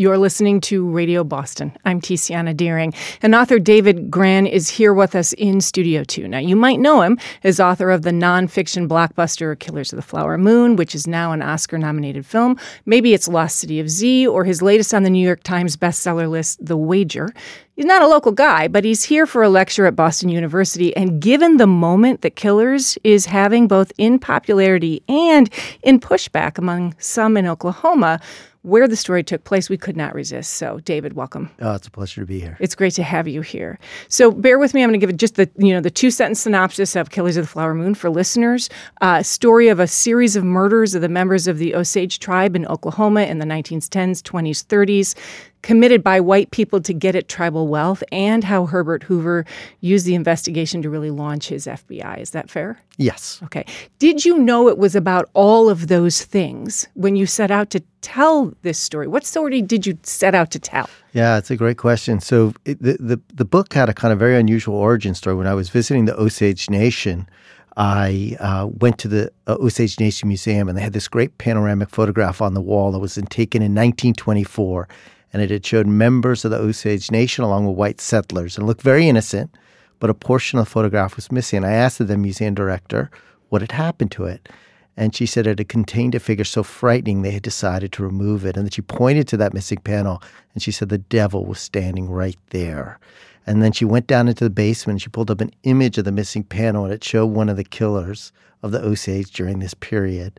You're listening to Radio Boston. I'm Tiziana Dearing, and author David Grann is here with us in Studio 2. Now, you might know him as author of the nonfiction blockbuster Killers of the Flower Moon, which is now an Oscar nominated film. Maybe it's Lost City of Z, or his latest on the New York Times bestseller list, The Wager. He's not a local guy, but he's here for a lecture at Boston University. And given the moment that Killers is having both in popularity and in pushback among some in Oklahoma, where the story took place, we could not resist. So, David, welcome. Oh, it's a pleasure to be here. It's great to have you here. So, bear with me. I'm going to give just the you know the two sentence synopsis of Killers of the Flower Moon for listeners. Uh, story of a series of murders of the members of the Osage tribe in Oklahoma in the 1910s, 20s, 30s committed by white people to get at tribal wealth and how Herbert Hoover used the investigation to really launch his FBI. Is that fair? Yes. Okay. Did you know it was about all of those things when you set out to tell this story? What story did you set out to tell? Yeah, it's a great question. So it, the, the the book had a kind of very unusual origin story. When I was visiting the Osage Nation, I uh, went to the uh, Osage Nation Museum, and they had this great panoramic photograph on the wall that was taken in 1924 and it had showed members of the Osage Nation along with white settlers and looked very innocent, but a portion of the photograph was missing. I asked the museum director what had happened to it. And she said it had contained a figure so frightening they had decided to remove it. And then she pointed to that missing panel and she said the devil was standing right there. And then she went down into the basement and she pulled up an image of the missing panel and it showed one of the killers of the Osage during this period.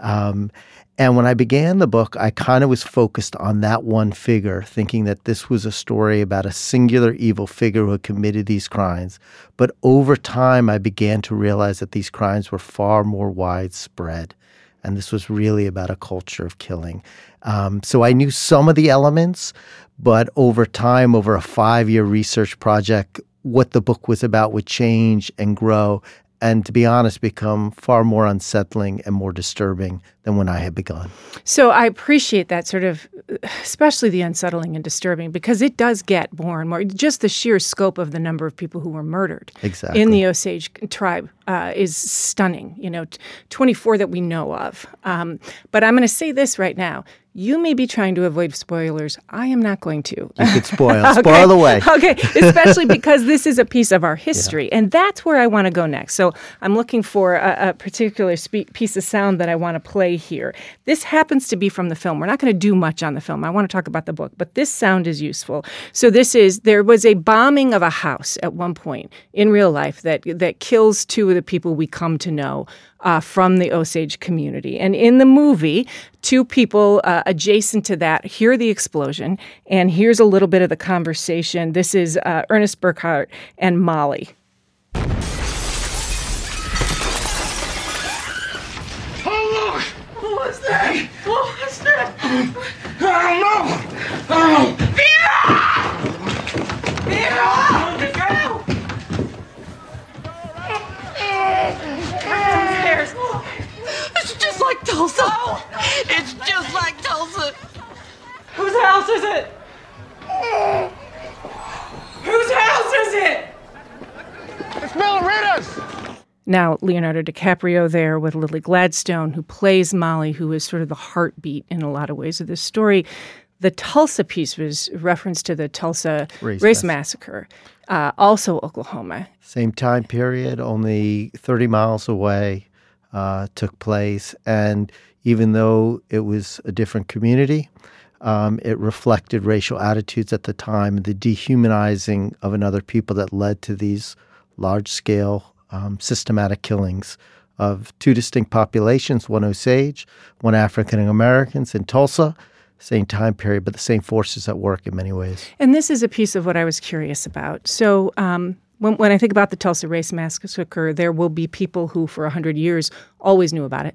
Um, and when I began the book, I kind of was focused on that one figure, thinking that this was a story about a singular evil figure who had committed these crimes. But over time, I began to realize that these crimes were far more widespread. And this was really about a culture of killing. Um, so I knew some of the elements, but over time, over a five year research project, what the book was about would change and grow and to be honest, become far more unsettling and more disturbing than when I had begun. So I appreciate that sort of, especially the unsettling and disturbing, because it does get more and more. Just the sheer scope of the number of people who were murdered exactly. in the Osage tribe uh, is stunning. You know, 24 that we know of. Um, but I'm going to say this right now. You may be trying to avoid spoilers. I am not going to. You could spoil. okay. Spoil away. okay, especially because this is a piece of our history, yeah. and that's where I want to go next. So I'm looking for a, a particular spe- piece of sound that I want to play here. This happens to be from the film. We're not going to do much on the film. I want to talk about the book, but this sound is useful. So this is there was a bombing of a house at one point in real life that that kills two of the people we come to know uh, from the Osage community. And in the movie, two people uh, adjacent to that hear the explosion, and here's a little bit of the conversation. This is uh, Ernest Burkhart and Molly. Oh, look! What was that? What was that? I don't know! I don't know! like Tulsa. Oh, it's just like Tulsa. Whose house is it? Whose house is it? It's Rita's. Now, Leonardo DiCaprio there with Lily Gladstone, who plays Molly, who is sort of the heartbeat in a lot of ways of this story. The Tulsa piece was reference to the Tulsa race, race massacre, uh, also Oklahoma. Same time period, only 30 miles away uh, took place. And even though it was a different community, um, it reflected racial attitudes at the time, the dehumanizing of another people that led to these large scale um, systematic killings of two distinct populations one Osage, one African Americans in Tulsa. Same time period, but the same forces at work in many ways. And this is a piece of what I was curious about. So, um, when, when I think about the Tulsa Race Massacre, there will be people who, for 100 years, always knew about it,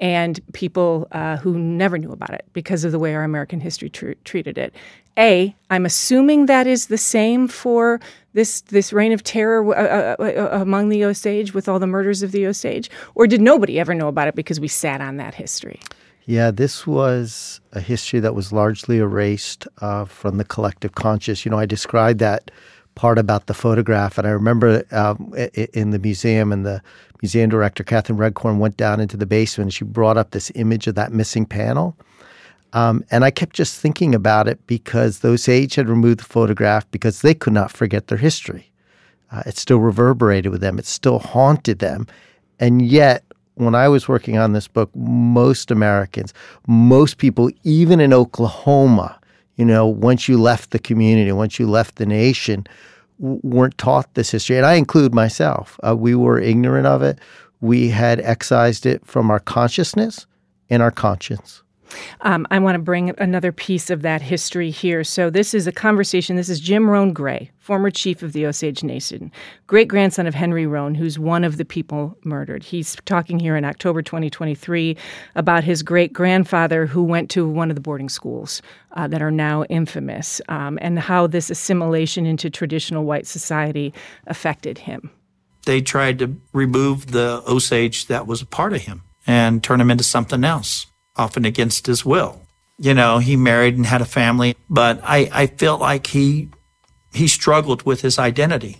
and people uh, who never knew about it because of the way our American history tr- treated it. A, I'm assuming that is the same for this this reign of terror uh, uh, uh, among the Osage with all the murders of the Osage, or did nobody ever know about it because we sat on that history? Yeah, this was a history that was largely erased uh, from the collective conscious. You know, I described that part about the photograph. And I remember um, in the museum, and the museum director, Kathryn Red Corn, went down into the basement and she brought up this image of that missing panel. Um, and I kept just thinking about it because the Osage had removed the photograph because they could not forget their history. Uh, it still reverberated with them, it still haunted them. And yet, when I was working on this book, most Americans, most people, even in Oklahoma, you know, once you left the community, once you left the nation, weren't taught this history. And I include myself. Uh, we were ignorant of it. We had excised it from our consciousness and our conscience. Um, I want to bring another piece of that history here. So, this is a conversation. This is Jim Roan Gray, former chief of the Osage Nation, great grandson of Henry Roan, who's one of the people murdered. He's talking here in October 2023 about his great grandfather who went to one of the boarding schools uh, that are now infamous um, and how this assimilation into traditional white society affected him. They tried to remove the Osage that was a part of him and turn him into something else often against his will. You know, he married and had a family, but I, I felt like he he struggled with his identity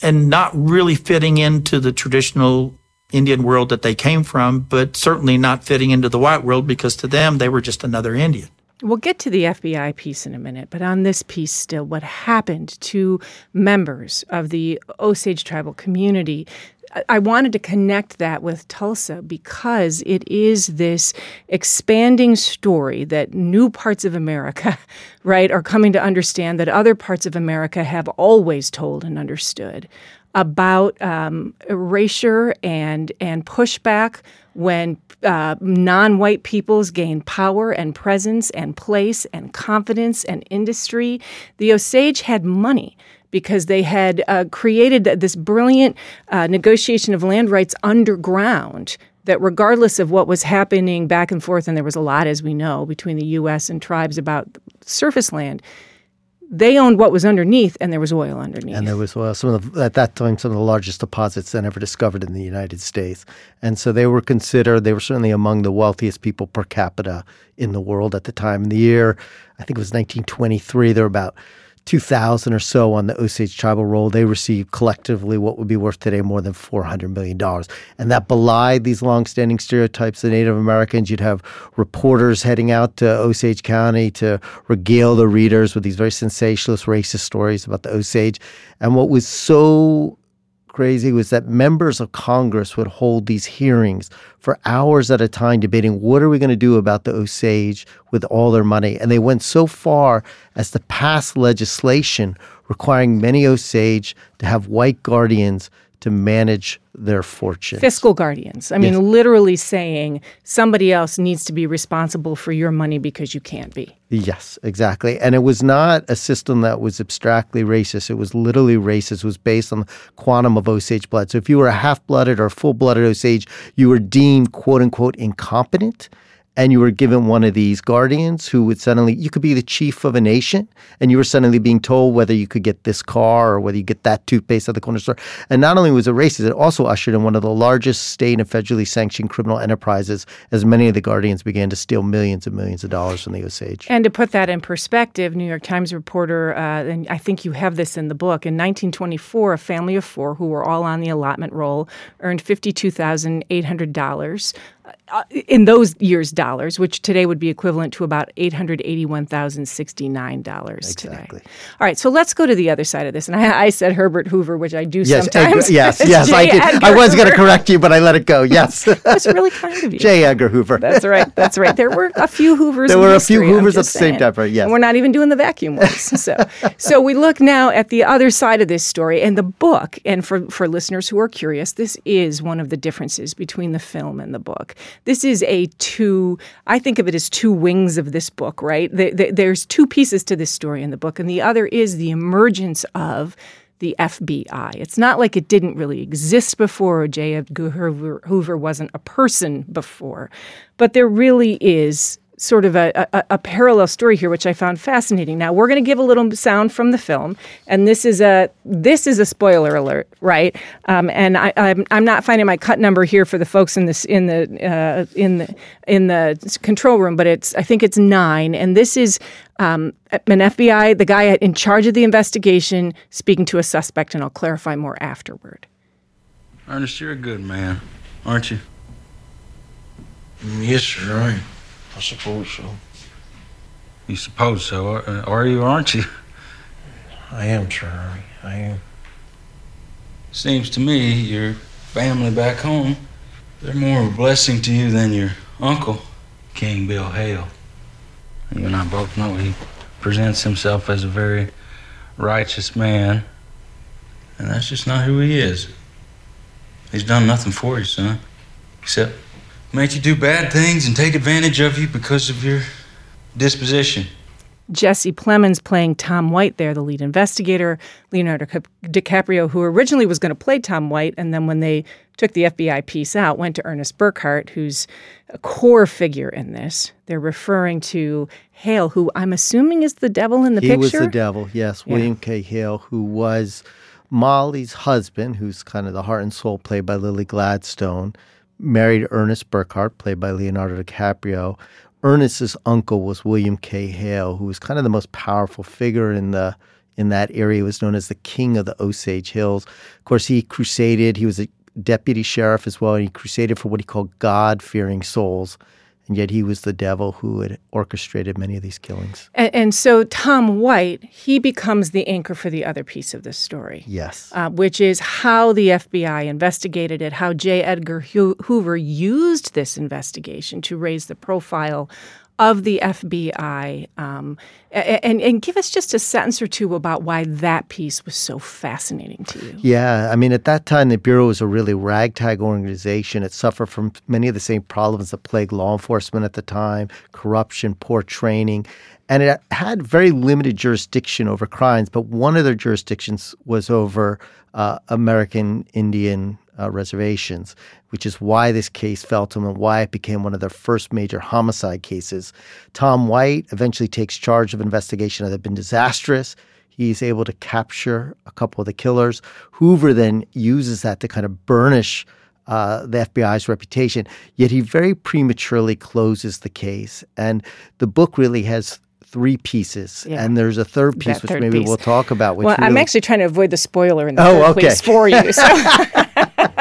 and not really fitting into the traditional Indian world that they came from, but certainly not fitting into the white world because to them they were just another Indian. We'll get to the FBI piece in a minute, but on this piece still, what happened to members of the Osage tribal community I wanted to connect that with Tulsa because it is this expanding story that new parts of America, right, are coming to understand that other parts of America have always told and understood about um, erasure and and pushback when uh, non-white peoples gain power and presence and place and confidence and industry. The Osage had money because they had uh, created this brilliant uh, negotiation of land rights underground that regardless of what was happening back and forth, and there was a lot, as we know, between the U.S. and tribes about surface land, they owned what was underneath, and there was oil underneath. And there was oil. Some of the, at that time, some of the largest deposits then ever discovered in the United States. And so they were considered. They were certainly among the wealthiest people per capita in the world at the time. In the year, I think it was 1923, there were about 2000 or so on the Osage tribal roll, they received collectively what would be worth today more than $400 million. And that belied these longstanding stereotypes of Native Americans. You'd have reporters heading out to Osage County to regale the readers with these very sensationalist racist stories about the Osage. And what was so crazy was that members of Congress would hold these hearings for hours at a time debating what are we going to do about the Osage with all their money. And they went so far as to pass legislation requiring many Osage to have white guardians to manage their fortune. Fiscal guardians. I mean, yes. literally saying somebody else needs to be responsible for your money because you can't be. Yes, exactly. And it was not a system that was abstractly racist. It was literally racist. It was based on the quantum of Osage blood. So if you were a half blooded or full blooded Osage, you were deemed quote unquote incompetent and you were given one of these guardians who would suddenly you could be the chief of a nation and you were suddenly being told whether you could get this car or whether you get that toothpaste at the corner store. And not only was it racist it also ushered in one of the largest state and federally sanctioned criminal enterprises as many of the guardians began to steal millions and millions of dollars from the osage and to put that in perspective new york times reporter uh, and i think you have this in the book in 1924 a family of four who were all on the allotment roll earned $52800 uh, Uh, in those years dollars, which today would be equivalent to about eight hundred eighty-one thousand sixty-nine dollars exactly. today. All right, so let's go to the other side of this. And I, I said Herbert Hoover, which I do yes, sometimes. Edgar, yes, yes, I did. Edgar I was going to correct you, but I let it go. Yes, that's really kind of you. J. Edgar Hoover. That's right. That's right. There were a few Hoovers. There were a few Hoovers at the same time. Yes, and we're not even doing the vacuum ones. So, so we look now at the other side of this story and the book. And for for listeners who are curious, this is one of the differences between the film and the book. This is a two, I think of it as two wings of this book, right? there's two pieces to this story in the book, and the other is the emergence of the FBI. It's not like it didn't really exist before, or J. Edgar Hoover, Hoover wasn't a person before, but there really is sort of a, a, a, parallel story here, which I found fascinating. Now we're going to give a little sound from the film, and this is a this is a spoiler alert, right? Um, and I, am I'm, I'm not finding my cut number here for the folks in this in the uh, in the in the control room, but it's I think it's nine, and this is um, an FBI, the guy in charge of the investigation, speaking to a suspect, and I'll clarify more afterward. Ernest, you're a good man, aren't you? Yes, sir. I I suppose so. You suppose so, or, uh, are you, aren't you? I am, Charlie. I am. Seems to me your family back home, they're more of a blessing to you than your uncle, King Bill Hale. You and I both know he presents himself as a very righteous man, and that's just not who he is. He's done nothing for you, son, except make you do bad things and take advantage of you because of your disposition. Jesse Plemons playing Tom White there, the lead investigator. Leonardo DiCaprio, who originally was going to play Tom White, and then when they took the FBI piece out, went to Ernest Burkhart, who's a core figure in this. They're referring to Hale, who I'm assuming is the devil in the he picture. He was the devil, yes. Yeah. William K. Hale, who was Molly's husband, who's kind of the heart and soul, played by Lily Gladstone, married Ernest Burkhart, played by Leonardo DiCaprio. Ernest's uncle was William K. Hale, who was kind of the most powerful figure in the in that area. He was known as the king of the Osage Hills. Of course, he crusaded. He was a deputy sheriff as well, and he crusaded for what he called God-fearing souls and yet he was the devil who had orchestrated many of these killings. And, and, so Tom White, he becomes the anchor for the other piece of the story. Yes. Uh, which is how the FBI investigated it, how J. Edgar Hoover used this investigation to raise the profile of the FBI, um, and, and give us just a sentence or two about why that piece was so fascinating to you. Yeah, I mean, at that time, the Bureau was a really ragtag organization. It suffered from many of the same problems that plagued law enforcement at the time corruption, poor training. And it had very limited jurisdiction over crimes, but one of their jurisdictions was over uh, American Indian uh, reservations, which is why this case fell to him and why it became one of their first major homicide cases. Tom White eventually takes charge of investigation that had been disastrous. He's able to capture a couple of the killers. Hoover then uses that to kind of burnish uh, the FBI's reputation. Yet he very prematurely closes the case. And the book really has three pieces, yeah. and there's a third piece, that which maybe piece. we'll talk about. well, really... I'm actually trying to avoid the spoiler in the oh, third okay. piece for you. So.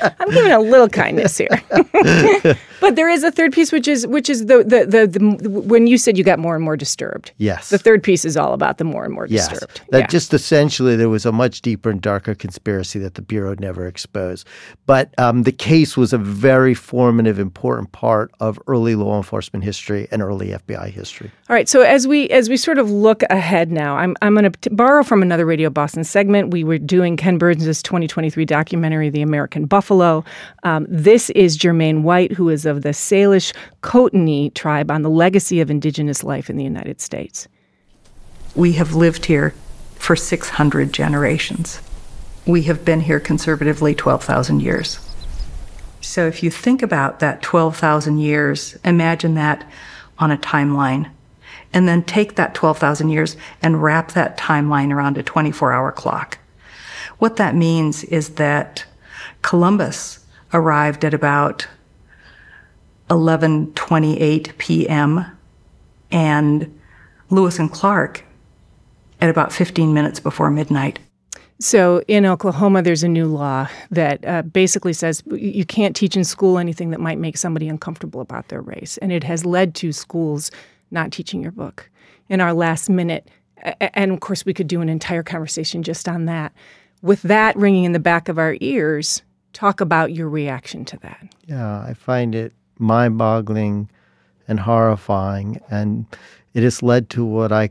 I'm giving a little kindness here. but there is a third piece, which is which is the, the the, the when you said you got more and more disturbed. Yes. The third piece is all about the more and more yes. disturbed. That yeah. just essentially there was a much deeper and darker conspiracy that the bureau never exposed. But um, the case was a very formative, important part of early law enforcement history and early FBI history. All right. So as we as we sort of look ahead now, I'm I'm going to borrow from another Radio Boston segment. We were doing Ken Burns' 2023 documentary, The American Buffalo. Um, this is Germaine White, who is of the Salish Kootenai tribe on the legacy of indigenous life in the United States. We have lived here for 600 generations. We have been here conservatively 12,000 years. So if you think about that 12,000 years, imagine that on a timeline. And then take that 12,000 years and wrap that timeline around a 24 hour clock. What that means is that Columbus arrived at about 11:28 p.m. and Lewis and Clark at about 15 minutes before midnight. So in Oklahoma, there's a new law that uh, basically says you can't teach in school anything that might make somebody uncomfortable about their race. And it has led to schools not teaching your book. In our last minute, and of course, we could do an entire conversation just on that. With that ringing in the back of our ears, talk about your reaction to that. Yeah, I find it mind boggling and horrifying. And it has led to what I,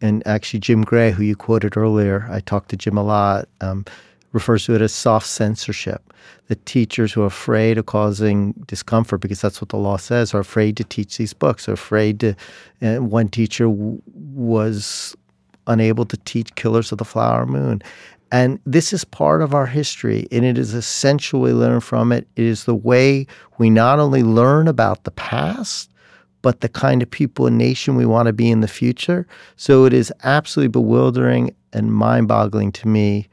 and actually Jim Gray, who you quoted earlier, I talked to Jim a lot, um, refers to it as soft censorship. The teachers who are afraid of causing discomfort, because that's what the law says, are afraid to teach these books, are afraid to. And one teacher w- was unable to teach Killers of the Flower Moon. And this is part of our history, and it is essential we learn from it. It is the way we not only learn about the past, but the kind of people and nation we want to be in the future. So it is absolutely bewildering and mind boggling to me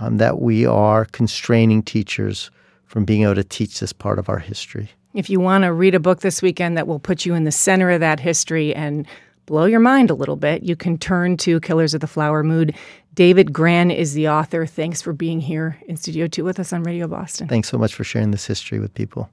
um, that we are constraining teachers from being able to teach this part of our history. If you want to read a book this weekend that will put you in the center of that history and blow your mind a little bit, you can turn to Killers of the Flower Moon. David Grann is the author. Thanks for being here in Studio 2 with us on Radio Boston. Thanks so much for sharing this history with people.